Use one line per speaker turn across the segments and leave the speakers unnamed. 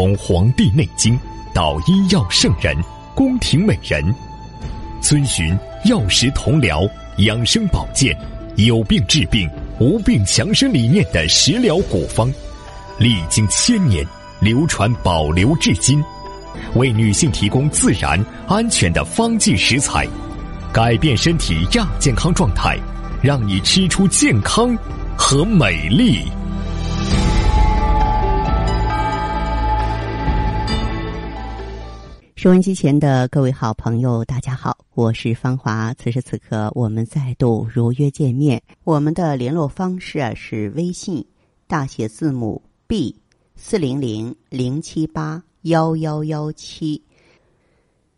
从《黄帝内经》到医药圣人、宫廷美人，遵循药食同疗、养生保健、有病治病、无病强身理念的食疗古方，历经千年，流传保留至今，为女性提供自然安全的方剂食材，改变身体亚健康状态，让你吃出健康和美丽。
收音机前的各位好朋友，大家好，我是芳华。此时此刻，我们再度如约见面。我们的联络方式啊是微信大写字母 B 四零零零七八幺幺幺七。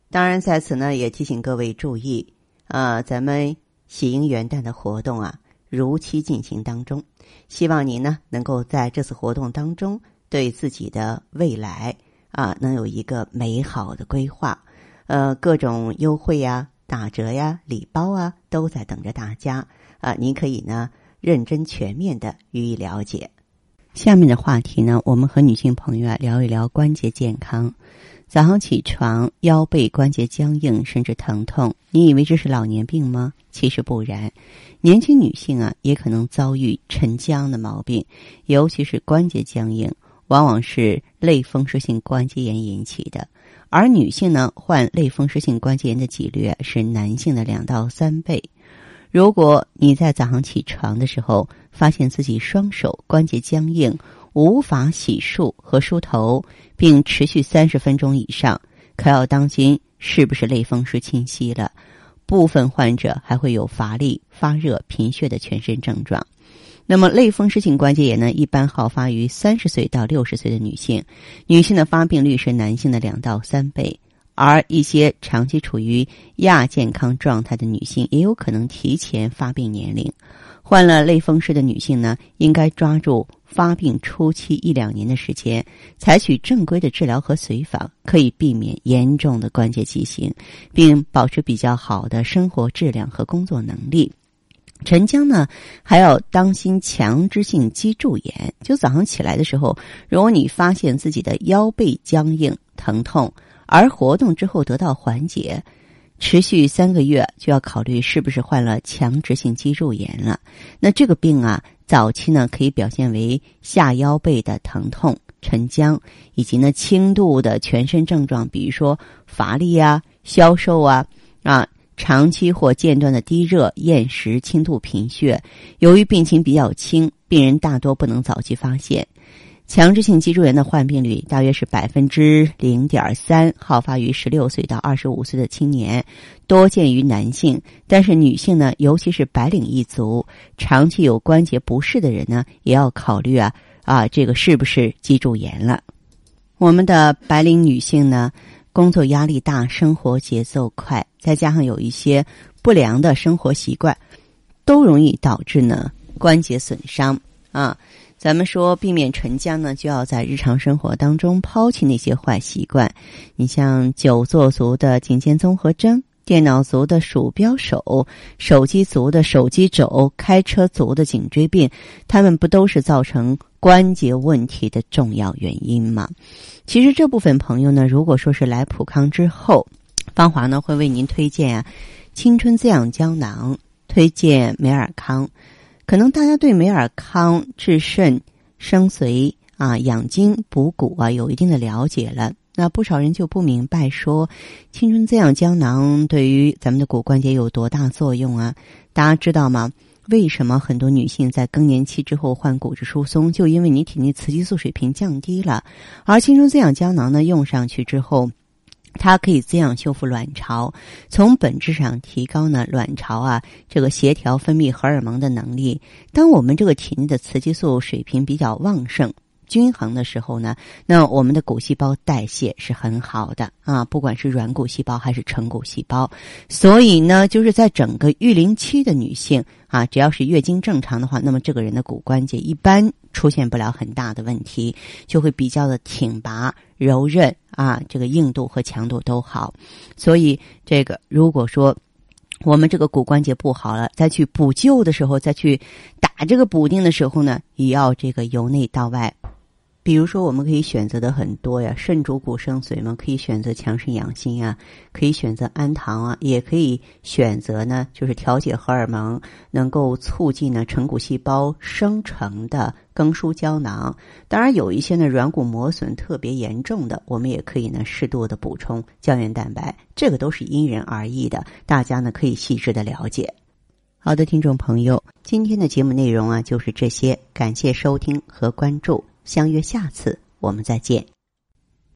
当然，在此呢也提醒各位注意啊，咱们喜迎元旦的活动啊如期进行当中。希望您呢能够在这次活动当中对自己的未来。啊，能有一个美好的规划，呃，各种优惠呀、打折呀、礼包啊，都在等着大家啊！您可以呢认真全面的予以了解。下面的话题呢，我们和女性朋友啊聊一聊关节健康。早上起床腰背关节僵硬甚至疼痛，你以为这是老年病吗？其实不然，年轻女性啊也可能遭遇沉僵的毛病，尤其是关节僵硬。往往是类风湿性关节炎引起的，而女性呢，患类风湿性关节炎的几率是男性的两到三倍。如果你在早上起床的时候发现自己双手关节僵硬，无法洗漱和梳头，并持续三十分钟以上，可要当心是不是类风湿侵袭了。部分患者还会有乏力、发热、贫血的全身症状。那么，类风湿性关节炎呢，一般好发于三十岁到六十岁的女性，女性的发病率是男性的两到三倍。而一些长期处于亚健康状态的女性，也有可能提前发病年龄。患了类风湿的女性呢，应该抓住发病初期一两年的时间，采取正规的治疗和随访，可以避免严重的关节畸形，并保持比较好的生活质量和工作能力。沉僵呢，还要当心强直性脊柱炎。就早上起来的时候，如果你发现自己的腰背僵硬、疼痛，而活动之后得到缓解，持续三个月，就要考虑是不是患了强直性脊柱炎了。那这个病啊，早期呢可以表现为下腰背的疼痛、沉僵，以及呢轻度的全身症状，比如说乏力啊、消瘦啊啊。长期或间断的低热、厌食、轻度贫血，由于病情比较轻，病人大多不能早期发现。强制性脊柱炎的患病率大约是百分之零点三，好发于十六岁到二十五岁的青年，多见于男性。但是女性呢，尤其是白领一族，长期有关节不适的人呢，也要考虑啊啊，这个是不是脊柱炎了？我们的白领女性呢？工作压力大，生活节奏快，再加上有一些不良的生活习惯，都容易导致呢关节损伤啊。咱们说避免沉僵呢，就要在日常生活当中抛弃那些坏习惯。你像久坐族的颈肩综合征。电脑族的鼠标手，手机族的手机肘，开车族的颈椎病，他们不都是造成关节问题的重要原因吗？其实这部分朋友呢，如果说是来普康之后，芳华呢会为您推荐啊，青春滋养胶囊，推荐美尔康。可能大家对美尔康治肾、生髓啊、养精补骨啊有一定的了解了。那不少人就不明白，说青春滋养胶囊对于咱们的骨关节有多大作用啊？大家知道吗？为什么很多女性在更年期之后患骨质疏松，就因为你体内雌激素水平降低了。而青春滋养胶囊呢，用上去之后，它可以滋养修复卵巢，从本质上提高呢卵巢啊这个协调分泌荷尔蒙的能力。当我们这个体内的雌激素水平比较旺盛。均衡的时候呢，那我们的骨细胞代谢是很好的啊，不管是软骨细胞还是成骨细胞。所以呢，就是在整个育龄期的女性啊，只要是月经正常的话，那么这个人的骨关节一般出现不了很大的问题，就会比较的挺拔、柔韧啊，这个硬度和强度都好。所以这个如果说我们这个骨关节不好了，再去补救的时候，再去打这个补丁的时候呢，也要这个由内到外。比如说，我们可以选择的很多呀，肾主骨生髓嘛，可以选择强肾养心啊，可以选择安糖啊，也可以选择呢，就是调节荷尔蒙，能够促进呢成骨细胞生成的更舒胶囊。当然，有一些呢软骨磨损特别严重的，我们也可以呢适度的补充胶原蛋白，这个都是因人而异的，大家呢可以细致的了解。好的，听众朋友，今天的节目内容啊就是这些，感谢收听和关注。相约下次，我们再见。